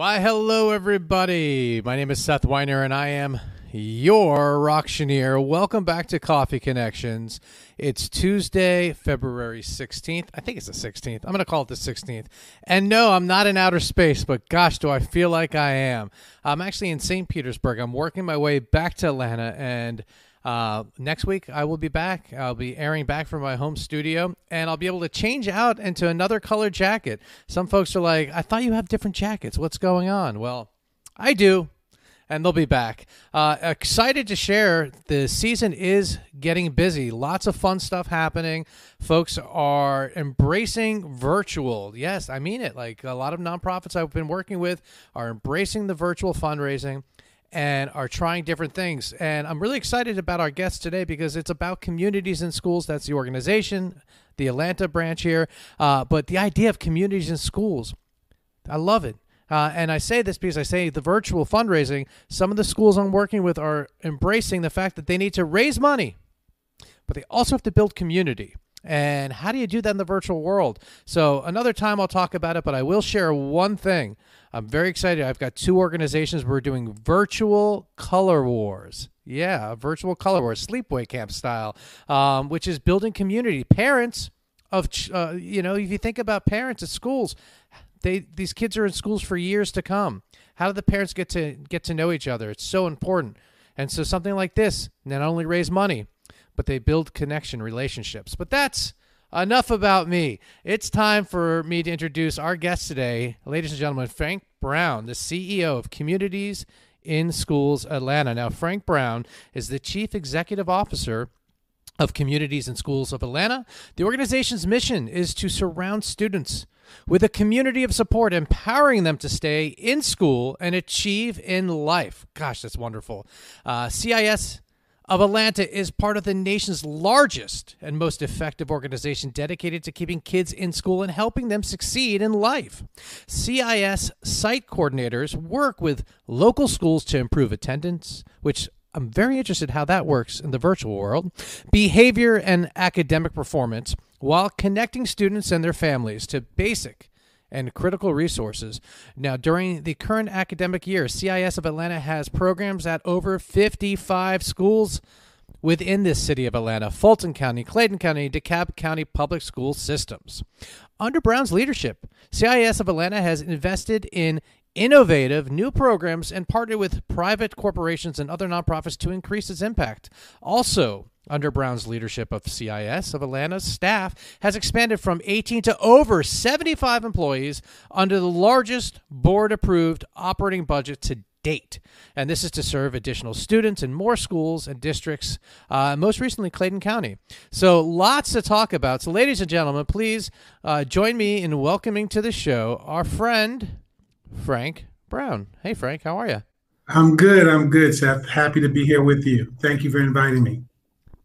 Why, hello, everybody. My name is Seth Weiner, and I am your auctioneer. Welcome back to Coffee Connections. It's Tuesday, February 16th. I think it's the 16th. I'm going to call it the 16th. And no, I'm not in outer space, but gosh, do I feel like I am. I'm actually in St. Petersburg. I'm working my way back to Atlanta, and uh, next week, I will be back. I'll be airing back from my home studio, and I'll be able to change out into another color jacket. Some folks are like, I thought you have different jackets. What's going on? Well, I do, and they'll be back. Uh, excited to share. The season is getting busy. Lots of fun stuff happening. Folks are embracing virtual. Yes, I mean it. Like a lot of nonprofits I've been working with are embracing the virtual fundraising and are trying different things. And I'm really excited about our guest today because it's about communities in schools. That's the organization, the Atlanta branch here. Uh, but the idea of communities in schools, I love it. Uh, and I say this because I say the virtual fundraising, some of the schools I'm working with are embracing the fact that they need to raise money, but they also have to build community. And how do you do that in the virtual world? So, another time I'll talk about it, but I will share one thing. I'm very excited. I've got two organizations. We're doing virtual color wars. Yeah, virtual color wars, sleepaway camp style, um, which is building community. Parents of, uh, you know, if you think about parents at schools, they these kids are in schools for years to come. How do the parents get to get to know each other? It's so important. And so something like this not only raise money, but they build connection relationships. But that's enough about me. It's time for me to introduce our guest today, ladies and gentlemen, Frank Brown, the CEO of Communities in Schools Atlanta. Now, Frank Brown is the Chief Executive Officer of Communities in Schools of Atlanta. The organization's mission is to surround students with a community of support, empowering them to stay in school and achieve in life. Gosh, that's wonderful. Uh, CIS of Atlanta is part of the nation's largest and most effective organization dedicated to keeping kids in school and helping them succeed in life. CIS site coordinators work with local schools to improve attendance, which I'm very interested how that works in the virtual world, behavior and academic performance while connecting students and their families to basic and critical resources. Now, during the current academic year, CIS of Atlanta has programs at over 55 schools within this city of Atlanta, Fulton County, Clayton County, DeKalb County public school systems. Under Brown's leadership, CIS of Atlanta has invested in innovative new programs and partnered with private corporations and other nonprofits to increase its impact. Also, under Brown's leadership of CIS of Atlanta's staff has expanded from 18 to over 75 employees under the largest board approved operating budget to date. And this is to serve additional students in more schools and districts, uh, most recently Clayton County. So lots to talk about. So, ladies and gentlemen, please uh, join me in welcoming to the show our friend, Frank Brown. Hey, Frank, how are you? I'm good. I'm good, Seth. Happy to be here with you. Thank you for inviting me.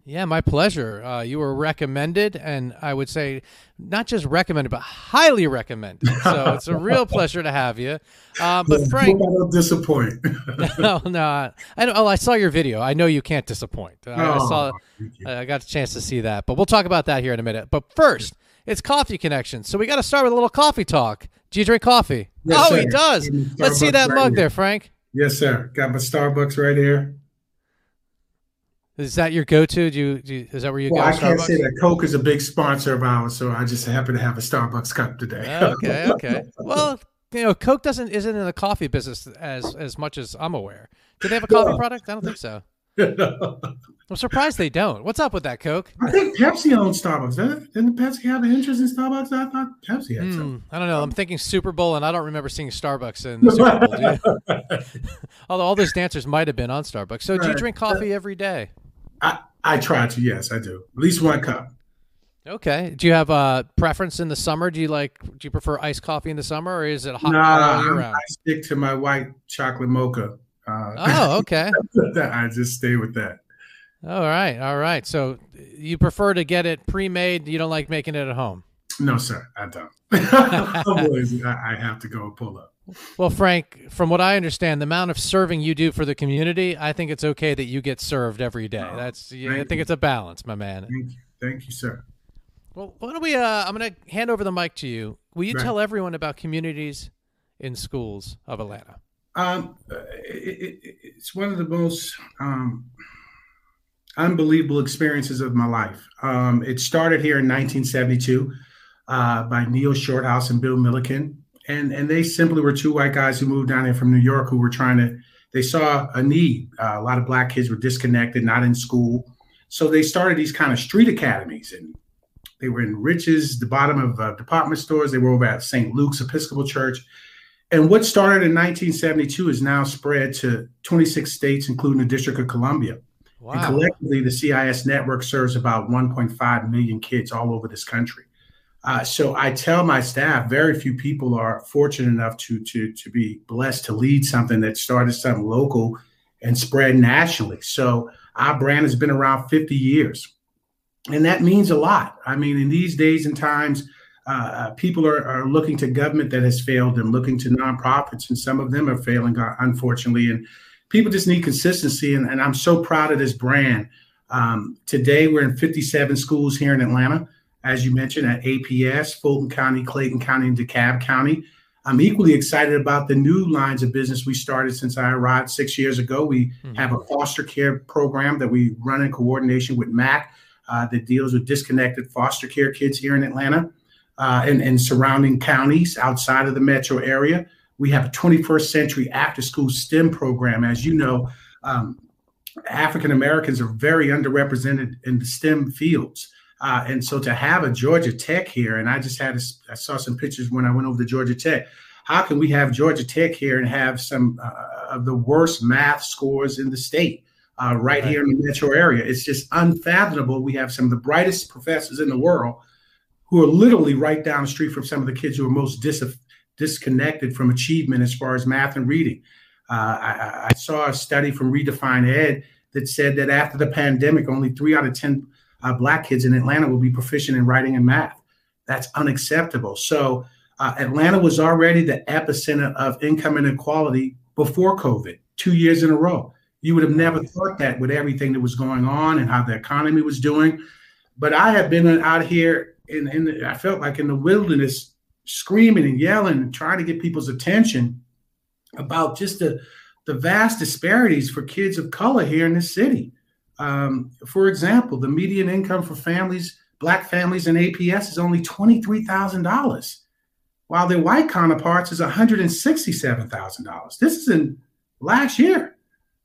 Yeah, my pleasure. Uh, you were recommended, and I would say not just recommended, but highly recommended. So it's a real pleasure to have you. Uh, but Frank, I don't disappoint. no, no, I know. Oh, I saw your video. I know you can't disappoint. Uh, I Oh, saw. I got a chance to see that, but we'll talk about that here in a minute. But first, it's coffee connection. So we got to start with a little coffee talk. Do you drink coffee? Yes, oh, he does. Let's see that right mug here. there, Frank. Yes, sir. Got my Starbucks right here. Is that your go-to? Do you, do you is that where you Well, go? I can't Starbucks? say that Coke is a big sponsor of ours, so I just happen to have a Starbucks cup today. okay, okay. Well, you know, Coke doesn't isn't in the coffee business as as much as I'm aware. Do they have a coffee No. product? I don't think so. I'm surprised they don't. What's up with that Coke? I think Pepsi owns Starbucks. Didn't Pepsi have an interest in Starbucks? I thought Pepsi had some. Hmm, I don't know. I'm thinking Super Bowl, and I don't remember seeing Starbucks in the Super Bowl. Although all those dancers might have been on Starbucks. So, do you drink coffee every day? I, I try to, yes, I do. At least one cup. Okay. Do you have a preference in the summer? Do you like? Do you prefer iced coffee in the summer, or is it hot Nah, all year round? I stick to my white chocolate mocha. Uh, Oh, okay. I just stay with that. All right, all right. So you prefer to get it pre-made. You don't like making it at home. No, sir, I don't. I, I have to go pull up. Well, Frank, from what I understand, the amount of serving you do for the community, I think it's okay that you get served every day. Oh, That's yeah, I think you. it's a balance, my man. Thank you, thank you, sir. Well, why don't we? Uh, I'm going to hand over the mic to you. Will you Right. tell everyone about communities in schools of Atlanta? Um, it, it, it's one of the most um, unbelievable experiences of my life. Um, it started here in 1972 uh, by Neil Shorthouse and Bill Milliken, and and they simply were two white guys who moved down there from New York who were trying to. They saw a need. Uh, a lot of black kids were disconnected, not in school, so they started these kind of street academies, and they were in Rich's, the bottom of uh, department stores. They were over at St. Luke's Episcopal Church. And what started in 1972 is now spread to 26 states, including the District of Columbia. Wow. And collectively, the CIS network serves about 1.5 million kids all over this country. Uh, so I tell my staff, very few people are fortunate enough to to to be blessed to lead something that started something local and spread nationally. So our brand has been around 50 years, and that means a lot. I mean, in these days and times, uh, uh people are, are looking to government that has failed them, looking to nonprofits, and some of them are failing, uh, unfortunately. And people just need consistency, and, and I'm so proud of this brand. Um, today, we're in 57 schools here in Atlanta as you mentioned, at APS, Fulton County, Clayton County, and DeKalb County. I'm equally excited about the new lines of business we started since I arrived six years ago. We mm-hmm. have a foster care program that we run in coordination with MAC uh, that deals with disconnected foster care kids here in Atlanta uh, and, and surrounding counties outside of the metro area. We have a 21st century after school STEM program. As you know, um, African Americans are very underrepresented in the STEM fields. Uh, and so to have a Georgia Tech here, and I just had, a, I saw some pictures when I went over to Georgia Tech. How can we have Georgia Tech here and have some uh, of the worst math scores in the state uh, right, right, here in the metro area? It's just unfathomable. We have some of the brightest professors in the world who are literally right down the street from some of the kids who are most dis- disconnected from achievement as far as math and reading. Uh, I, I, saw a study from Redefine Ed that said that after the pandemic, only three out of 10 uh, black kids in Atlanta will be proficient in writing and math. That's unacceptable. So uh, Atlanta was already the epicenter of income inequality before COVID, two years in a row. You would have never thought that with everything that was going on and how the economy was doing. But I have been out here in, in the, I felt like in the wilderness, screaming and yelling and trying to get people's attention about just the the vast disparities for kids of color here in the city. Um, for example, the median income for families, black families in APS is only $23,000, while their white counterparts is $167,000. This is in last year.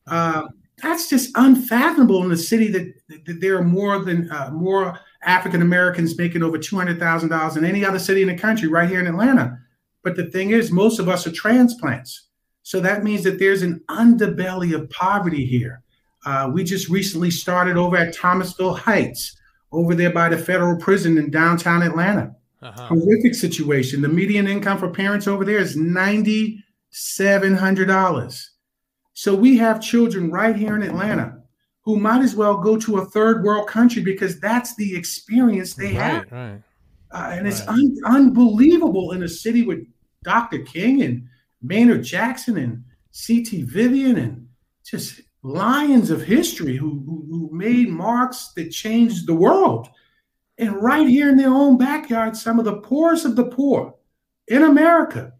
Uh, that's just unfathomable in a city that, that there are more than uh, more African Americans making over $200,000 than any other city in the country right here in Atlanta. But the thing is, most of us are transplants. So that means that there's an underbelly of poverty here. Uh, we just recently started over at Thomasville Heights, over there by the federal prison in downtown Atlanta. Uh-huh. Horrific situation. The median income for parents over there is $9,700. So we have children right here in Atlanta who might as well go to a third world country because that's the experience they right, have. Right. Uh, and right. it's un- unbelievable in a city with Dr. King and Maynard Jackson and C.T. Vivian and just lions of history who, who, who made marks that changed the world. And right here in their own backyard, some of the poorest of the poor in America.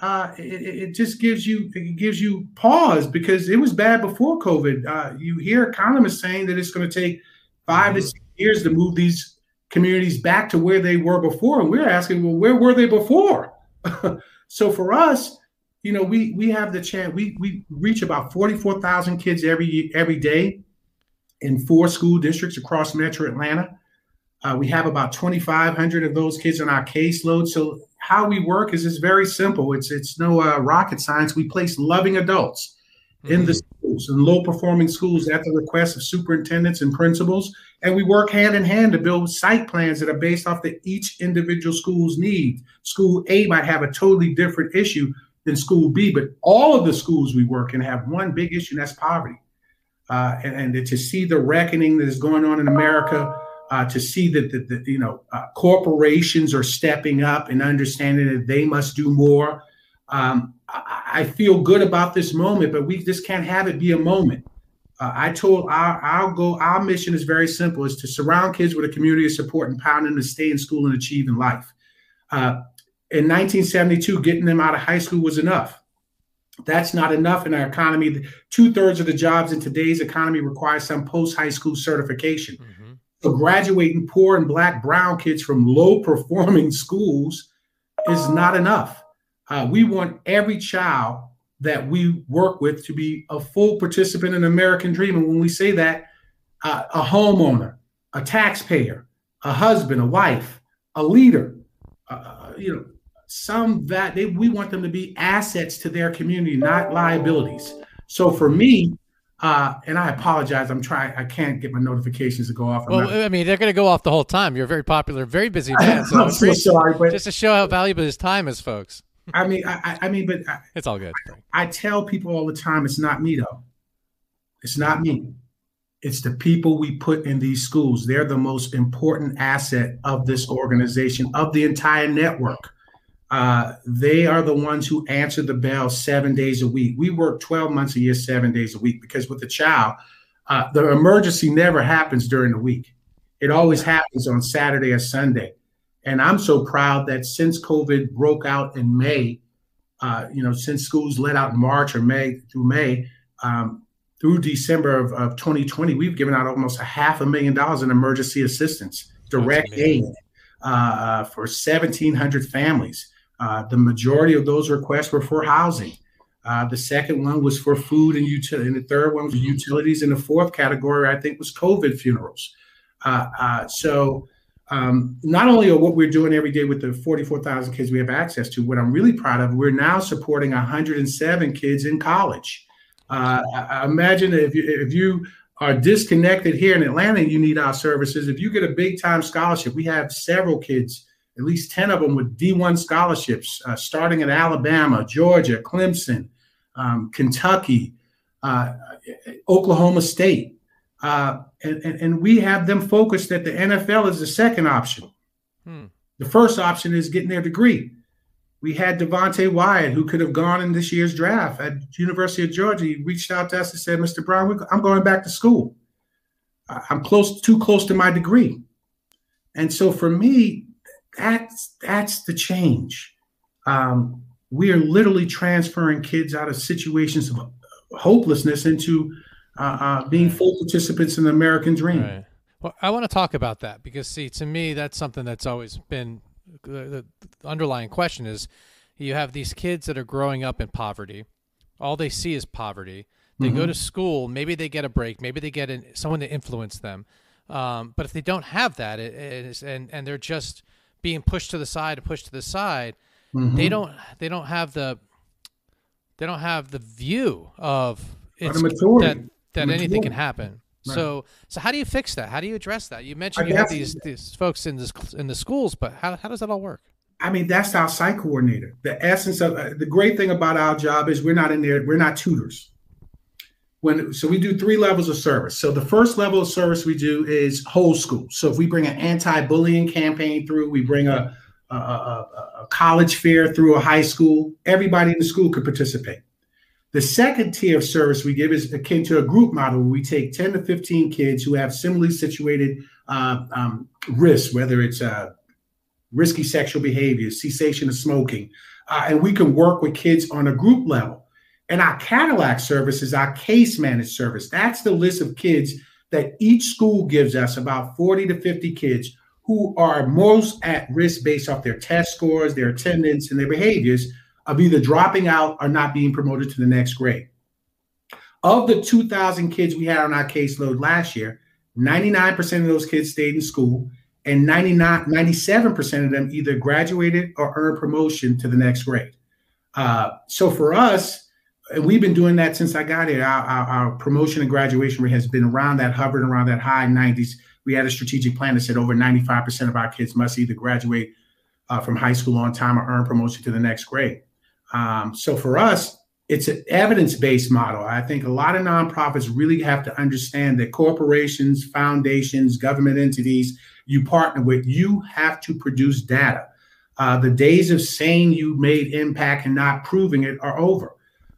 Uh, it, it, just gives you it gives you pause because it was bad before COVID. Uh, you hear economists saying that it's going to take 5 mm-hmm. to six years to move these communities back to where they were before, and we're asking, well, where were they before? so for us, you know, we we have the chance. We we reach about forty four thousand kids every every day in four school districts across Metro Atlanta. Uh, we have about twenty five hundred of those kids on our caseload. So how we work is it's very simple. It's it's no uh, rocket science. We place loving adults mm-hmm. in the schools and low performing schools at the request of superintendents and principals, and we work hand in hand to build site plans that are based off the each individual school's need. School A might have a totally different issue than school B. But all of the schools we work in have one big issue, and that's poverty. Uh, and, and, to see the reckoning that is going on in America, uh, to see that the, the you know uh, corporations are stepping up and understanding that they must do more. Um, I, I, feel good about this moment, but we just can't have it be a moment. Uh, I told our our goal, our mission is very simple: is to surround kids with a community of support, and empower them to stay in school and achieve in life. In 1972, getting them out of high school was enough. That's not enough in our economy. Two thirds of the jobs in today's economy require some post high school certification. Mm-hmm. So, graduating poor and black, brown kids from low performing schools is not enough. Uh, we want every child that we work with to be a full participant in the American dream. And when we say that, uh, a homeowner, a taxpayer, a husband, a wife, a leader, uh you know, some that they, we want them to be assets to their community, not liabilities. So for me, uh, and I apologize. I'm trying. I can't get my notifications to go off. well, I mean, they're going to go off the whole time. You're a very popular, very busy man. So I'm so sorry, but just to show how valuable his time is, folks. I mean, I, I mean, but I, it's all good. I, I tell people all the time, it's not me though. It's not me. It's the people we put in these schools. They're the most important asset of this organization, of the entire network. Uh, they are the ones who answer the bell seven days a week. We work 12 months a year, seven days a week, because with the child, uh, the emergency never happens during the week. It always happens on Saturday or Sunday. And I'm so proud that since COVID broke out in May, uh, you know, since schools let out in March or May through May, um, through December of, of 2020, we've given out almost a half a million dollars in emergency assistance, direct aid uh, uh for 1,700 families. Uh, the majority of those requests were for housing. Uh, the second one was for food and utility, and the third one was utilities, and the fourth category I think was COVID funerals. Uh, uh, so um, not only are what we're doing every day with the 44,000 kids we have access to, what I'm really proud of, we're now supporting 107 kids in college. Uh, I imagine if you, if you are disconnected here in Atlanta, you need our services. If you get a big time scholarship, we have several kids at least 10 of them with D1 scholarships, uh, starting at Alabama, Georgia, Clemson, um, Kentucky, uh, Oklahoma State. Uh, and, and, and, we have them focused that the NFL is the second option. Hmm. The first option is getting their degree. We had Devonte Wyatt, who could have gone in this year's draft at University of Georgia. He reached out to us and said, "Mr. Brown, I'm going back to school. I'm close, too close to my degree." And so, for me, that's that's the change. Um, we are literally transferring kids out of situations of hopelessness into uh, uh, being full participants in the American dream. Right. Well, I want to talk about that because, see, to me, that's something that's always been the, the underlying question is you have these kids that are growing up in poverty. All they see is poverty. They mm-hmm. go to school. Maybe they get a break. Maybe they get someone to influence them. Um, but if they don't have that, it, and and they're just being pushed to the side and pushed to the side, mm-hmm. they don't they don't have the they don't have the view of it's, that that anything can happen. Right. So so how do you fix that? How do you address that? You mentioned I you have these these folks in this in the schools, but how how does that all work? I mean, that's our site coordinator. The essence of uh, the great thing about our job is we're not in there. We're not tutors when so we do three levels of service. So the first level of service we do is whole school. So if we bring an anti-bullying campaign through, we bring a, a, a, a college fair through a high school, everybody in the school could participate. The second tier of service we give is akin to a group model where we take 10 to 15 kids who have similarly situated uh, um, risks, whether it's uh, risky sexual behavior, cessation of smoking, uh, and we can work with kids on a group level. And our Cadillac service is our case managed service. That's the list of kids that each school gives us about 40 to 50 kids who are most at risk based off their test scores, their attendance, and their behaviors of either dropping out or not being promoted to the next grade. Of the 2,000 kids we had on our caseload last year, 99% of those kids stayed in school, and 99, 97% of them either graduated or earned promotion to the next grade. Uh, so for us, we've been doing that since I got here. Our, our, our, promotion and graduation rate has been around that, hovering around that high 90s. We had a strategic plan that said over 95% of our kids must either graduate uh, from high school on time or earn promotion to the next grade. Um, so for us, it's an evidence-based model. I think a lot of nonprofits really have to understand that corporations, foundations, government entities you partner with, you have to produce data. Uh, the days of saying you made impact and not proving it are over.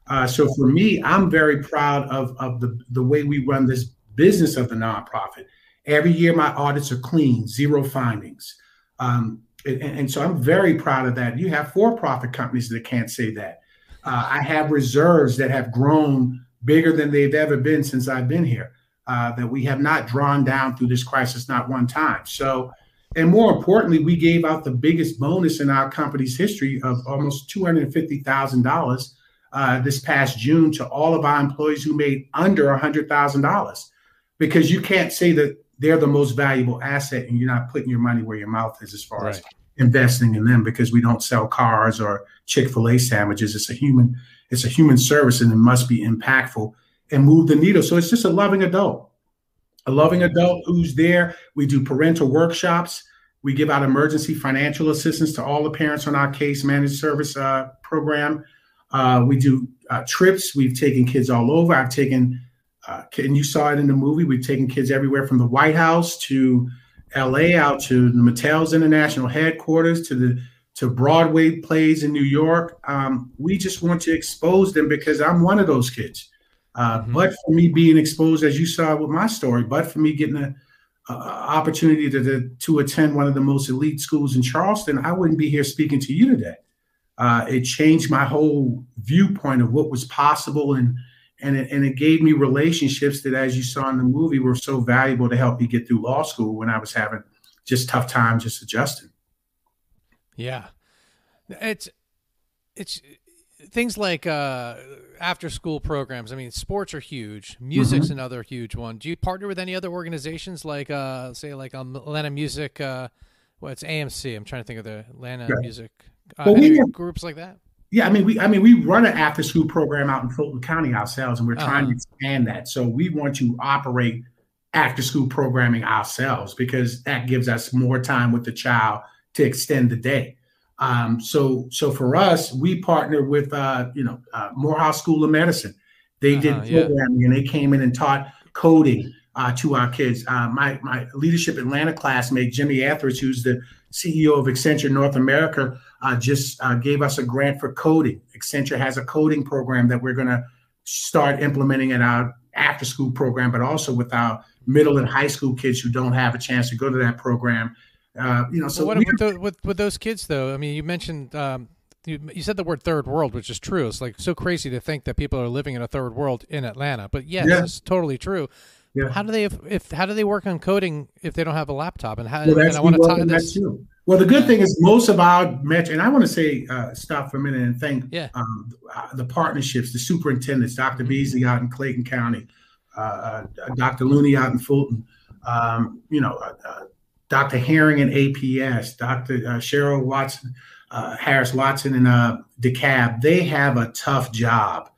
Uh, so for me, I'm very proud of, of the, the way we run this business of the nonprofit. Every year, my audits are clean, zero findings. Um, and, and, so I'm very proud of that. You have for-profit companies that can't say that. Uh, I have reserves that have grown bigger than they've ever been since I've been here. Uh, that we have not drawn down through this crisis not one time. So, and more importantly, we gave out the biggest bonus in our company's history of almost two hundred fifty thousand uh, this past June to all of our employees who made under hundred thousand dollars, because you can't say that they're the most valuable asset and you're not putting your money where your mouth is as far right. as investing in them because we don't sell cars or chick-fil-a sandwiches. It's a human it's a human service and it must be impactful and move the needle. So it's just a loving adult a loving adult who's there. We do parental workshops. We give out emergency financial assistance to all the parents on our case managed service uh, program uh, we do uh, trips we've taken kids all over i've taken uh, and you saw it in the movie. We've taken kids everywhere from the White House to L.A. out to the Mattel's international headquarters to the to Broadway plays in New York. Um, we just want to expose them because I'm one of those kids. Uh, mm-hmm. But for me being exposed, as you saw with my story, but for me getting an opportunity to, to, to attend one of the most elite schools in Charleston, I wouldn't be here speaking to you today. Uh, it changed my whole viewpoint of what was possible and and it, and it gave me relationships that, as you saw in the movie, were so valuable to help me get through law school when I was having just tough time just adjusting. Yeah, it's it's things like uh, after school programs. I mean, sports are huge. Music's mm-hmm. another huge one. Do you partner with any other organizations like, uh, say, like um, Atlanta Music? Uh, well, it's AMC. I'm trying to think of the Atlanta yeah. Music. Uh, well, we have, groups like that. Yeah, I mean, we I mean we run an after school program out in Fulton County ourselves, and we're trying uh-huh. to expand that. So we want to operate after school programming ourselves because that gives us more time with the child to extend the day. Um, so so for us, we partner with uh, you know uh, Morehouse School of Medicine. They uh-huh, did programming yeah. and they came in and taught coding uh, to our kids. Uh, my my leadership Atlanta classmate Jimmy Etheredge, who's the CEO of Accenture North America, uh, just uh, gave us a grant for coding. Accenture has a coding program that we're going to start implementing in our after school program, but also with our middle and high school kids who don't have a chance to go to that program. Uh, you know, so well, what, with, the, with, with those kids though? I mean, you mentioned um, you, you, said the word third world, which is true. It's like so crazy to think that people are living in a third world in Atlanta, but yes, yeah. it's totally true. Yeah. How do they if, if, how do they work on coding if they don't have a laptop? And how? Well, and I want to tie this. Too. Well, the good thing is most of our metro, and I want to say, uh, stop for a minute and thank yeah. um, uh, the partnerships, the superintendents, Dr. Mm-hmm. Beasley out in Clayton County, uh, uh Dr. Looney out in Fulton, um, you know, uh, uh, Dr. Herring in APS, Dr. Cheryl Watson, Harris Watson in DeKalb. They have a tough job.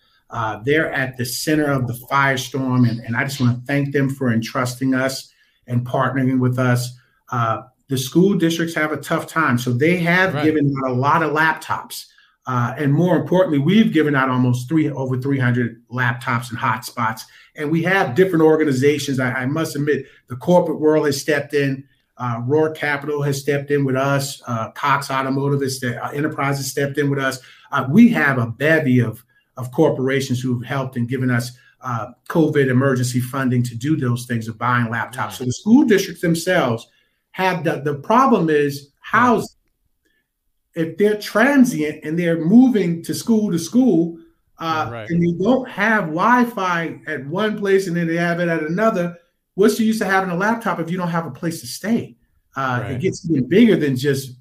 They're at the center of the firestorm, and, and I just want to thank them for entrusting us and partnering with us. Uh, the school districts have a tough time. So they have right. given out a lot of laptops. Uh, and more importantly, we've given out almost three over 300 laptops and hotspots. And we have different organizations. I, I must admit, the corporate world has stepped in. Uh, Roark Capital has stepped in with us. Uh, Cox Automotive has uh, Enterprise has stepped in with us. Uh, we have a bevy of of corporations who have helped and given us uh, COVID emergency funding to do those things of buying laptops. So the school districts themselves have the the problem is housing. If they're transient and they're moving to school to school, uh, right. and you don't have Wi-Fi at one place and then they have it at another, what's the use of having a laptop if you don't have a place to stay? Uh, right. It gets even bigger than just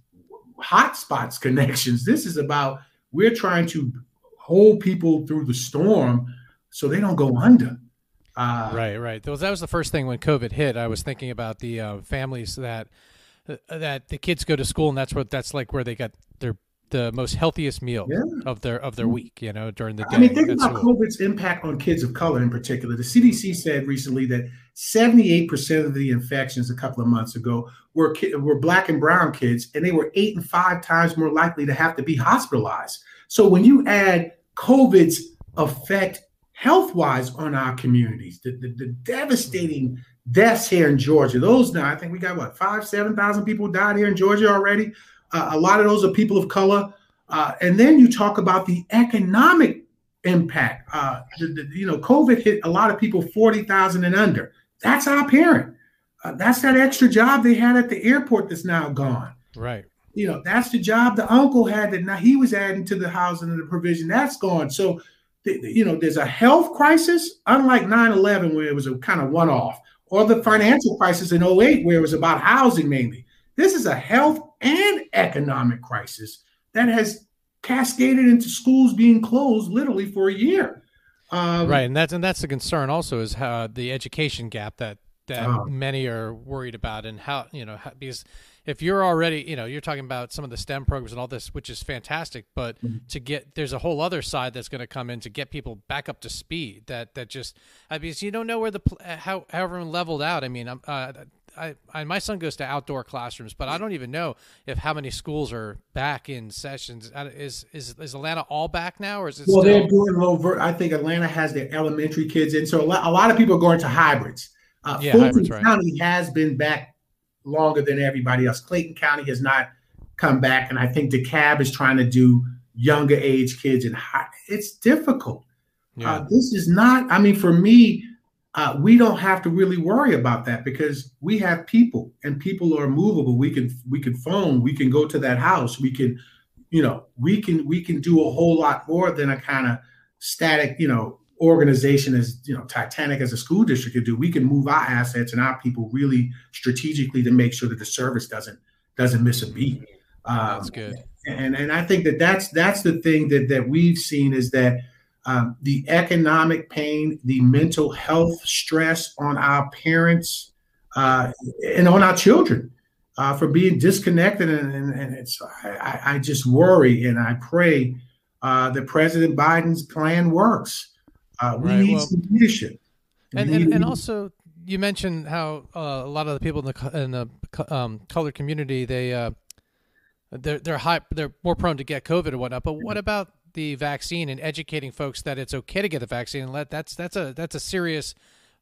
hotspots connections. This is about we're trying to hold people through the storm so they don't go under. Uh, right, right. That was, that was the first thing when COVID hit. I was thinking about the uh, families that uh, that the kids go to school, and that's what that's like where they got their the most healthiest meal yeah. of their of their mm-hmm. week. You know, during the day. I mean, think about COVID's impact on kids of color in particular. The CDC said recently that 78 percent of the infections a couple of months ago were were black and brown kids, and they were eight and five times more likely to have to be hospitalized. So when you add COVID's effect health wise on our communities. The, the, the, devastating deaths here in Georgia. Those now, I think we got what five, seven thousand people died here in Georgia already. Uh, a lot of those are people of color. Uh, and then you talk about the economic impact. Uh, the, you know, COVID hit a lot of people forty thousand and under. That's our parent. Uh, that's that extra job they had at the airport that's now gone. Right. You know, that's the job the uncle had that now he was adding to the housing and the provision. That's gone. So, you know, there's a health crisis, unlike 9 11, where it was a kind of one off, or the financial crisis in 08, where it was about housing mainly. This is a health and economic crisis that has cascaded into schools being closed literally for a year. Um, right, and that's and that's the concern also is how the education gap that that oh. many are worried about, and how you know how, because if you're already you know you're talking about some of the STEM programs and all this, which is fantastic, but mm-hmm. to get there's a whole other side that's going to come in to get people back up to speed. That that just I mean you don't know where the how how everyone leveled out. I mean, I'm. uh, I, I, my son goes to outdoor classrooms, but I don't even know if how many schools are back in sessions. Uh, is is is Atlanta all back now, or is it? Well, still... they're doing over. I think Atlanta has their elementary kids in, so a lot, a lot of people are going to hybrids. Uh, yeah, Fulton hybrids, right. County has been back longer than everybody else. Clayton County has not come back, and I think DeKalb is trying to do younger age kids, and it's difficult. Yeah. Uh, this is not. I mean, for me uh, we don't have to really worry about that because we have people and people are movable. We can we can phone, we can go to that house, we can, you know, we can we can do a whole lot more than a kind of static, you know, organization as you know Titanic as a school district could do. We can move our assets and our people really strategically to make sure that the service doesn't doesn't miss a beat. Um, that's good. And and I think that that's that's the thing that that we've seen is that um, the economic pain, the mental health stress on our parents uh, and on our children uh, for being disconnected. And, and, and it's I, I, just worry and I pray uh, that President Biden's plan works. Uh, we right, need well, some leadership. And, and, and, also, you mentioned how uh, a lot of the people in the in the um, colored community they uh, they're they're high, they're more prone to get COVID and whatnot. But what about the vaccine and educating folks that it's okay to get the vaccine and let that's that's a that's a serious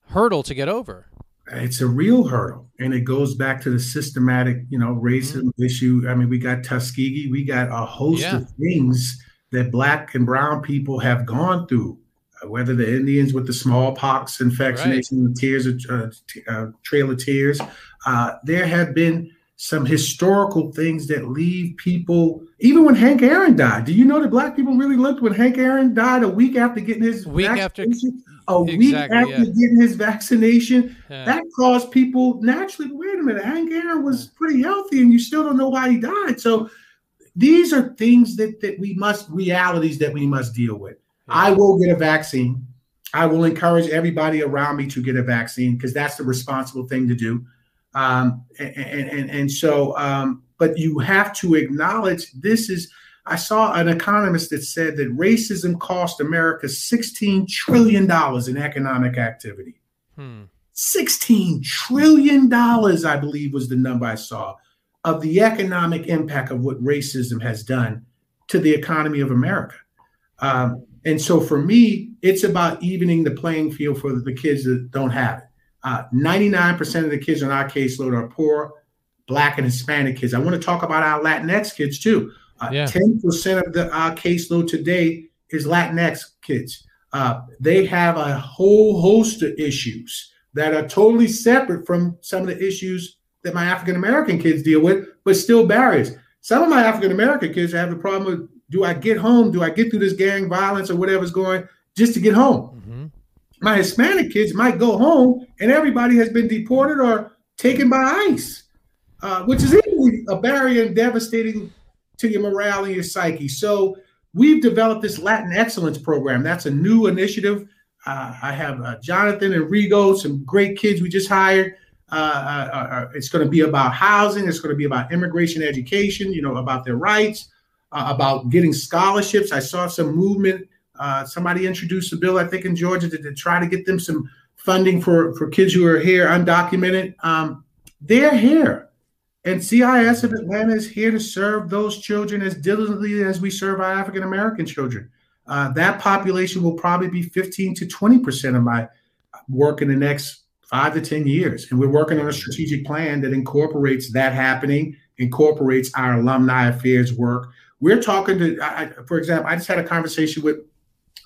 hurdle to get over. It's a real hurdle, and it goes back to the systematic, you know, racism mm-hmm. issue. I mean, we got Tuskegee, we got a host yeah. of things that black and brown people have gone through. Whether the Indians with the smallpox infection, right. the tears, of, uh, uh, Trail of Tears, uh, there have been some historical things that leave people. Even when Hank Aaron died, do you know that black people really looked when Hank Aaron died a week after getting his week after a exactly, week after yeah. getting his vaccination? Yeah. That caused people naturally. Wait a minute, Hank Aaron was pretty healthy, and you still don't know why he died. So these are things that that we must realities that we must deal with. I will get a vaccine. I will encourage everybody around me to get a vaccine because that's the responsible thing to do. Um, and, and, and so, um, but you have to acknowledge this is. I saw an economist that said that racism cost America $16 trillion in economic activity. Hmm. $16 trillion, I believe, was the number I saw of the economic impact of what racism has done to the economy of America. Um, and so for me, it's about evening the playing field for the kids that don't have it. Uh, 99% of the kids on our caseload are poor, Black, and Hispanic kids. I want to talk about our Latinx kids too. Uh, yeah. 10% of the our caseload today is Latinx kids. Uh, they have a whole host of issues that are totally separate from some of the issues that my African American kids deal with, but still barriers. Some of my African American kids have the problem with do I get home? Do I get through this gang violence or whatever's going just to get home? my Hispanic kids might go home and everybody has been deported or taken by ICE, uh, which is equally a barrier and devastating to your morale and your psyche. So we've developed this Latin Excellence Program. That's a new initiative. Uh, I have uh, Jonathan and Rigo, some great kids we just hired. Uh, uh, uh, it's going to be about housing. It's going to be about immigration education. You know about their rights, about getting scholarships. I saw some movement uh, somebody introduced a bill, I think, in Georgia to, to, try to get them some funding for, for kids who are here undocumented. Um, they're here. And CIS of Atlanta is here to serve those children as diligently as we serve our African American children. Uh, that population will probably be 15 to 20% of my work in the next five to 10 years. And we're working on a strategic plan that incorporates that happening, incorporates our alumni affairs work. We're talking to, I, for example, I just had a conversation with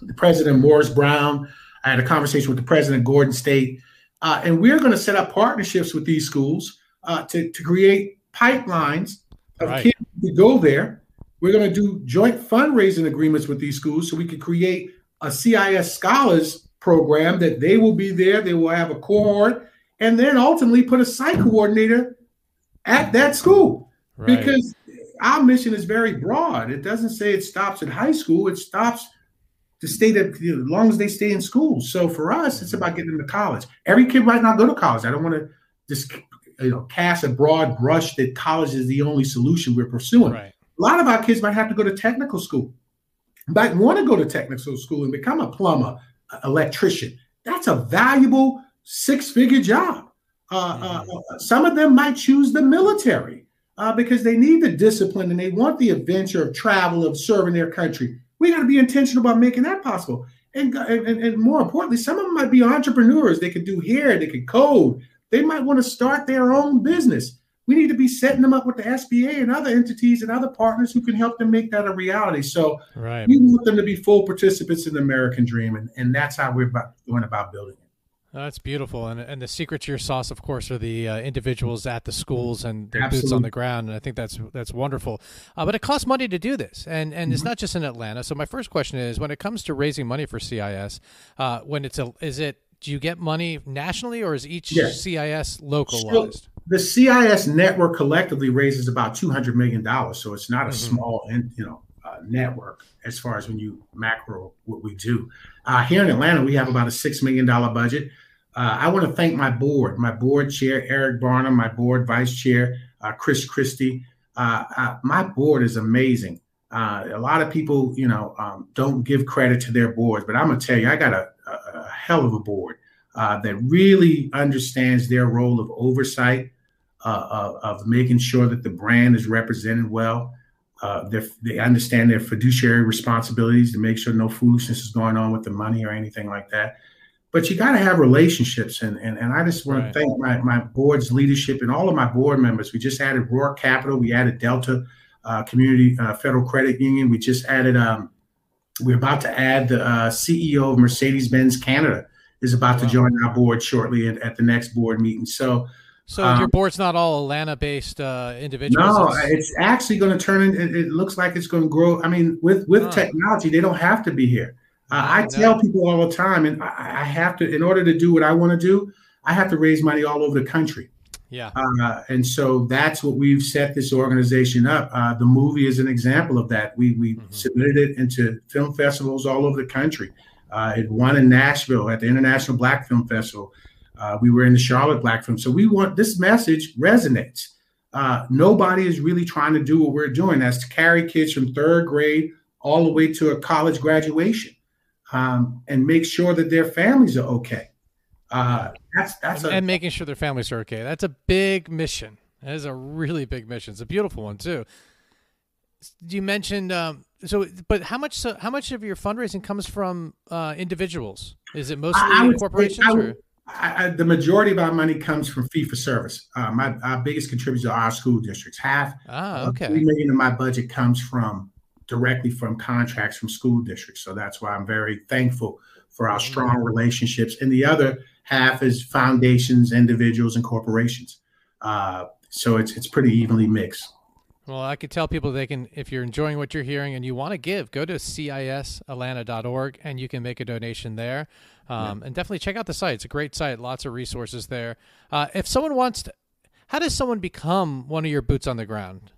the president Morris Brown. I had a conversation with the president Gordon State, uh, and we're going to set up partnerships with these schools uh, to to create pipelines of right. kids we go there. We're going to do joint fundraising agreements with these schools so we can create a CIS scholars program that they will be there. They will have a cohort, and then ultimately put a site coordinator at that school right. because our mission is very broad. It doesn't say it stops at high school. It stops to stay know, as long as they stay in school. So for us, it's about getting them to college. Every kid might not go to college. I don't want to just you know cast a broad brush that college is the only solution we're pursuing. Right. A lot of our kids might have to go to technical school, might want to go to technical school and become a plumber, electrician. That's a valuable six-figure job. Uh, uh, mm-hmm. uh, some of them might choose the military uh, because they need the discipline and they want the adventure of travel of serving their country. We got to be intentional about making that possible. And, and, and more importantly, some of them might be entrepreneurs. They could do hair, they could code, they might want to start their own business. We need to be setting them up with the SBA and other entities and other partners who can help them make that a reality. So right. we want them to be full participants in the American dream, and, and that's how we're about, going about building. That's beautiful, and and the secret to your sauce, of course, are the uh, individuals at the schools and their Absolutely. boots on the ground, and I think that's that's wonderful. Uh, but it costs money to do this, and and mm-hmm. it's not just in Atlanta. So my first question is, when it comes to raising money for CIS, uh, when it's a is it do you get money nationally or is each yes. CIS localized? So the CIS network collectively raises about two hundred million dollars, so it's not a mm-hmm. small, you know, uh, network as far as when you macro what we do. Uh, here in Atlanta, we have about a six million dollar budget. Uh, I want to thank my board, my board chair Eric Barnum, my board vice chair uh, Chris Christie. Uh, uh, my board is amazing. a lot of people, you know, um, don't give credit to their boards, but I'm gonna tell you, I got a a hell of a board uh, that really understands their role of oversight, uh, of, of, making sure that the brand is represented well. Uh, they understand their fiduciary responsibilities to make sure no foolishness is going on with the money or anything like that. But you got to have relationships, and, and and I just want right. to thank my my board's leadership and all of my board members. We just added Roark Capital, we added Delta uh, Community uh, Federal Credit Union, we just added um, we're about to add the uh, CEO of Mercedes Benz Canada is about wow. to join our board shortly at, at, the next board meeting. So, so um, your board's not all Atlanta-based uh, individuals. No, it's, it's actually going to turn. In, it, it, looks like it's going to grow. I mean, with with huh. technology, they don't have to be here. Uh, I tell people all the time, and I, I have to, in order to do what I want to do, I have to raise money all over the country. Yeah. Uh, and so that's what we've set this organization up. Uh, the movie is an example of that. We we mm-hmm. submitted it into film festivals all over the country. Uh, it won in Nashville at the International Black Film Festival. Uh, we were in the Charlotte Black Film. So we want this message resonates. Uh, nobody is really trying to do what we're doing. That's to carry kids from third grade all the way to a college graduation um, and make sure that their families are okay. Uh, that's that's and, a, and making sure their families are okay. That's a big mission. That is a really big mission. It's a beautiful one too. You mentioned um, so, but how much so, how much of your fundraising comes from uh, individuals? Is it mostly corporations? Say, or? I, I, the majority of our money comes from fee for service. Uh, my our biggest contributors are our school districts. Half, ah, okay, three million of my budget comes from directly from contracts from school districts. So that's why I'm very thankful for our mm-hmm. strong relationships. And the other half is foundations, individuals, and corporations. Uh, so it's it's pretty evenly mixed. Well, I could tell people they can, if you're enjoying what you're hearing and you want to give, go to cisatlanta.org and you can make a donation there. Um, yeah. And definitely check out the site. It's a great site, lots of resources there. Uh, if someone wants to, how does someone become one of your boots on the ground?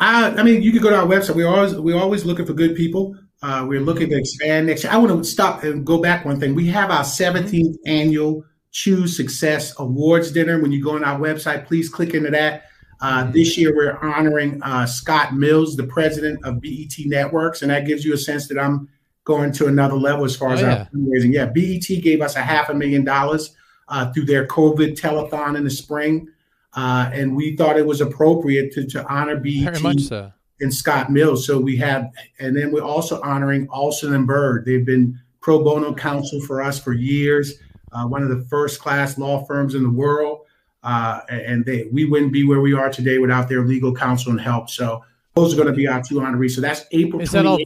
Uh, I mean, you can go to our website. We're always we're always looking for good people. Uh, we're looking to expand next year. I want to stop and go back one thing. We have our 17th mm-hmm. annual Choose Success Awards dinner. When you go on our website, please click into that. Uh, mm-hmm. This year, we're honoring uh, Scott Mills, the president of BET Networks, and that gives you a sense that I'm going to another level as far as oh, yeah. our fundraising. Yeah, BET gave us a half a million dollars uh, through their COVID telethon in the spring, uh, and we thought it was appropriate to, to honor BET. So and Scott Mills. So we have, and then we're also honoring Alston and Bird. They've been pro bono counsel for us for years. Uh, one of the first class law firms in the world, uh, and they we wouldn't be where we are today without their legal counsel and help. So those are going to be our two honorees. So that's April. Is that all?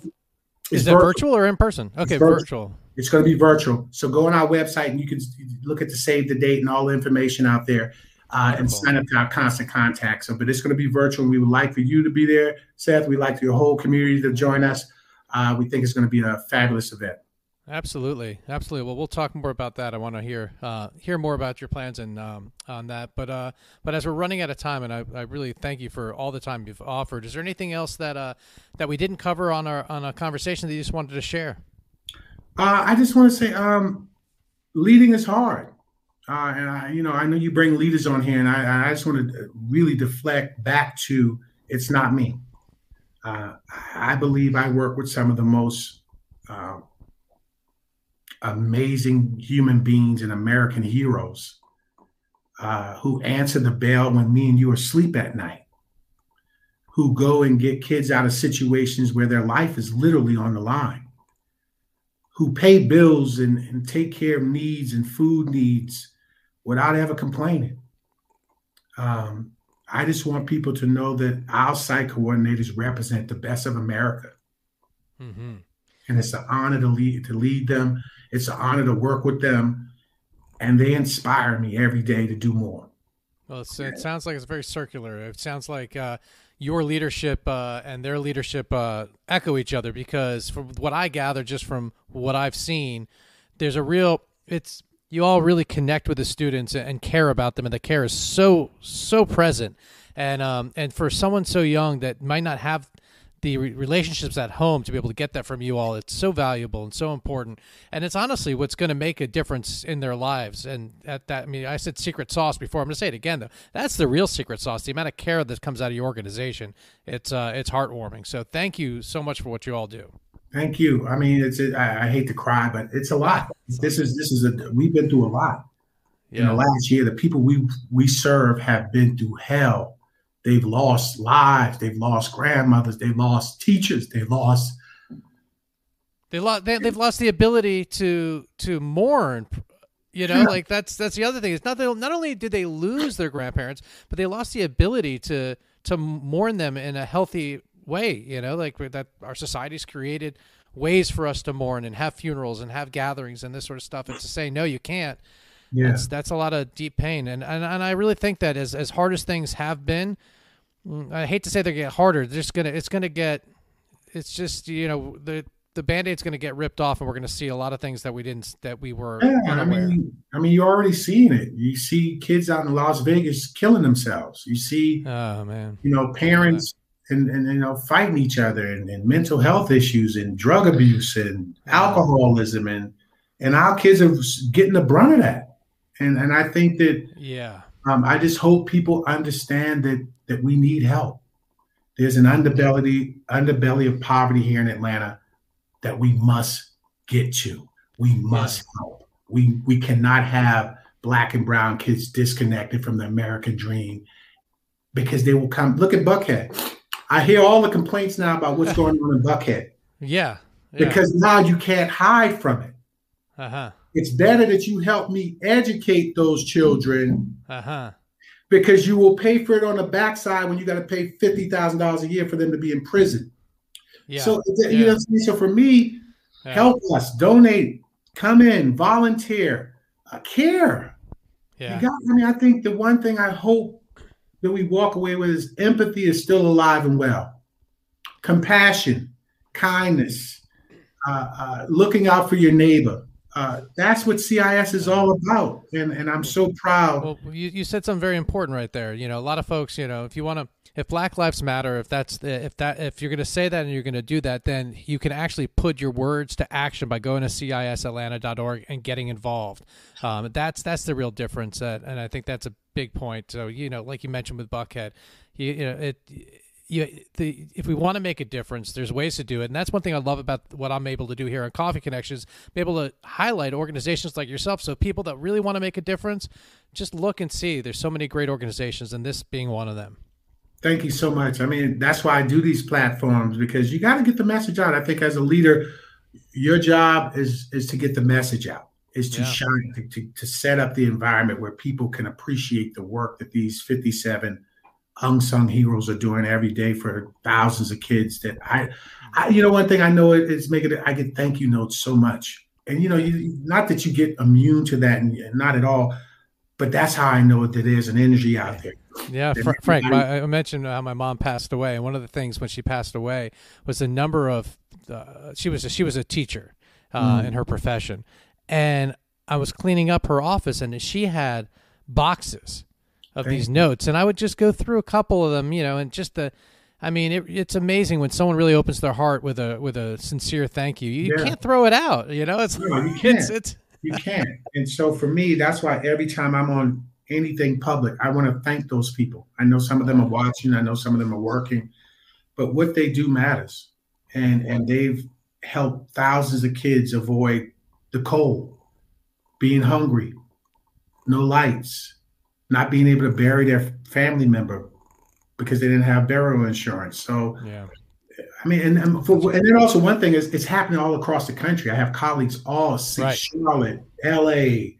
Is that virtual. virtual or in person? Okay, it's virtual. virtual. It's going to be virtual. So go on our website and you can look at the save the date and all the information out there. uh, and sign up to our constant contact. So, but it's going to be virtual. We would like for you to be there, Seth. We'd like your whole community to join us. Uh, we think it's going to be a fabulous event. Absolutely, absolutely. Well, we'll talk more about that. I want to hear uh, hear more about your plans and um, on that. But uh, but as we're running out of time, and I, I really thank you for all the time you've offered. Is there anything else that uh, that we didn't cover on our on a conversation that you just wanted to share? Uh, I just want to say, um, leading is hard, uh, and I, you know, I know you bring leaders on here, and I, I just want to really deflect back to it's not me. Uh, I believe I work with some of the most uh, amazing human beings and American heroes uh, who answer the bell when me and you are asleep at night, who go and get kids out of situations where their life is literally on the line, who pay bills and, and take care of needs and food needs without ever complaining. Um, I just want people to know that our site coordinators represent the best of America. Mm-hmm. And it's an honor to lead to lead them. It's an honor to work with them, and they inspire me every day to do more. Well, it sounds like it's very circular. It sounds like uh, your leadership uh, and their leadership uh, echo each other because, from what I gather, just from what I've seen, there's a real. It's you all really connect with the students and care about them, and the care is so so present. And um, and for someone so young that might not have the re- relationships at home to be able to get that from you all. It's so valuable and so important. And it's honestly what's going to make a difference in their lives. And at that i mean i said secret sauce before. I'm going to say it again though. That's the real secret sauce the amount of care that comes out of your organization. It's uh it's heartwarming. So thank you so much for what you all do. Thank you. I mean it's I, I hate to cry but it's a lot. This is this is a we've been through a lot. Yeah. in the last year the people we we serve have been through hell They've lost lives. They've lost grandmothers. They've lost teachers. They've lost. They lost. They, have lost the ability to to mourn. You know, yeah. like that's that's the other thing. It's not that not only did they lose their grandparents, but they lost the ability to to mourn them in a healthy way. You know, like that our society's created ways for us to mourn and have funerals and have gatherings and this sort of stuff. And to say no, you can't yeah. that's that's a lot of deep pain. And, and and I really think that as as hard as things have been mm, I hate to say they get harder. They're just gonna it's gonna get it's just you know the the band-aid's going to get ripped off and we're going to see a lot of things that we didn't that we were yeah, i mean i mean you're already seeing it. You see kids out in las vegas killing themselves. You see oh man. you know parents and, and you know fighting each other and, and mental health issues and drug abuse and alcoholism and and our kids are getting the brunt of that and and I think that yeah, um, I just hope people understand that that we need help. There's an underbelly underbelly of poverty here in Atlanta that we must get to. We must yeah. help. We we cannot have black and brown kids disconnected from the American dream because they will come. Look at Buckhead. I hear all the complaints now about what's going on in Buckhead. Yeah, yeah. Because now you can't hide from it. Uh huh it's better that you help me educate those children uh-huh. because you will pay for it on the backside when you got to pay $50,000 a year for them to be in prison. Yeah. So, you yeah. know, so for me, yeah. help us, donate, come in, volunteer, uh, care. Yeah. Got, I mean, I think the one thing I hope that we walk away with is empathy is still alive and well, compassion, kindness, uh, uh, looking out for your neighbor uh, that's what CIS is all about, and and I'm so proud. Well, you, you said something very important right there. You know, a lot of folks, you know, if you want to, if Black Lives Matter, if that's if that if you're going to say that and you're going to do that, then you can actually put your words to action by going to cisatlanta.org and getting involved. Um, that's that's the real difference, uh, and I think that's a big point. So you know, like you mentioned with Buckhead, you, you know it you, the, if we want to make a difference, there's ways to do it, and that's one thing I love about what I'm able to do here on Coffee Connections. Be able to highlight organizations like yourself, so people that really want to make a difference, just look and see. There's so many great organizations, and this being one of them. Thank you so much. I mean, that's why I do these platforms because you got to get the message out. I think as a leader, your job is is to get the message out, is to yeah. shine, to, to, to set up the environment where people can appreciate the work that these 57 unsung heroes are doing every day for thousands of kids that I, I you know one thing I know is making it I get thank you notes so much and you know you not that you get immune to that and not at all but that's how I know that there's an energy out there. Yeah, Fr- Frank, my, I mentioned how my mom passed away, and one of the things when she passed away was the number of uh, she was a, she was a teacher uh, mm. in her profession, and I was cleaning up her office, and she had boxes of Thank these you. notes, and I would just go through a couple of them, you know, and just the. I mean, it, it's amazing when someone really opens their heart with a with a sincere thank you. You yeah. can't throw it out, you know. It's no, you can't. It's, it's you can't. And so for me, that's why every time I'm on anything public, I want to thank those people. I know some of them are watching. I know some of them are working, but what they do matters, and and they've helped thousands of kids avoid the cold, being hungry, no lights, not being able to bury their family member because they didn't have burial insurance. So, yeah. I mean, and and, for, and then also one thing is it's happening all across the country. I have colleagues all right. Charlotte, L.A.,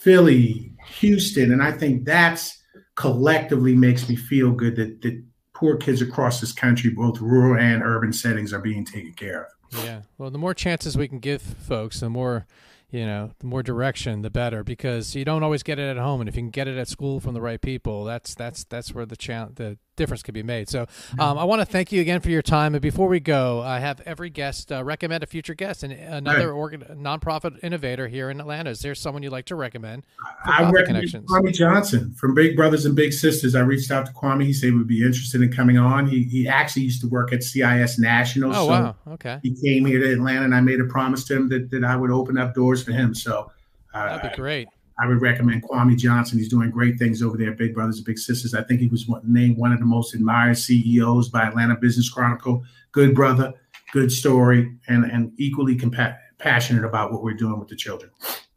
Philly, Houston, and I think that's collectively makes me feel good that that poor kids across this country, both rural and urban settings, are being taken care of. Yeah. Well, the more chances we can give folks, the more you know, the more direction, the better, because you don't always get it at home, and if you can get it at school from the right people, that's that's that's where the cha- the difference could be made. So, mm-hmm. um, I want to thank you again for your time. And before we go, I have every guest uh, recommend a future guest and another right. organ- nonprofit innovator here in Atlanta. Is there someone you'd like to recommend? I recommend Kwame Johnson from Big Brothers and Big Sisters. I reached out to Kwame. He said he would be interested in coming on. He, he actually used to work at CIS National. Oh, so wow. Okay. He came here to Atlanta, and I made a promise to him that, that I would open up doors for him. So uh, that'd be great. I would recommend Kwame Johnson. He's doing great things over there Big Brothers and Big Sisters. I think he was named one of the most admired CEOs by Atlanta Business Chronicle. Good brother, good story, and, and equally compa- passionate about what we're doing with the children.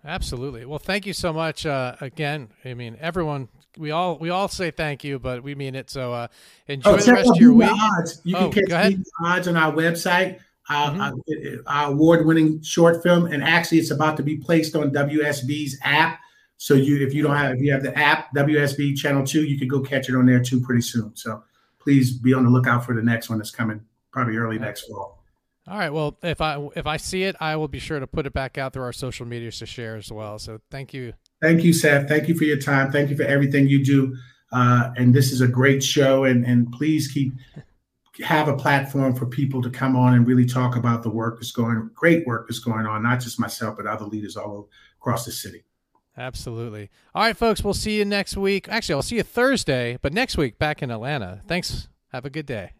Absolutely. Well, thank you so much. Uh, again, I mean, everyone, we all we all say thank you, but we mean it. So uh, enjoy oh, the rest of your week. Odds. You oh, can catch the odds on our website our, mm-hmm. our award-winning short film, and actually, it's about to be placed on WSB's app. So you, if you don't have, if you have the app WSB Channel Two, you can go catch it on there too pretty soon. So please be on the lookout for the next one that's coming probably early next fall. All right. Well, if I if I see it, I will be sure to put it back out through our social medias to share as well. So thank you. Thank you, Seth. Thank you for your time. Thank you for everything you do. Uh, and this is a great show. And and please keep have a platform for people to come on and really talk about the work that's going great work that's going on not just myself but other leaders all across the city absolutely. All right folks we'll see you next week. Actually i'll see you thursday but next week back in atlanta. Thanks. Have a good day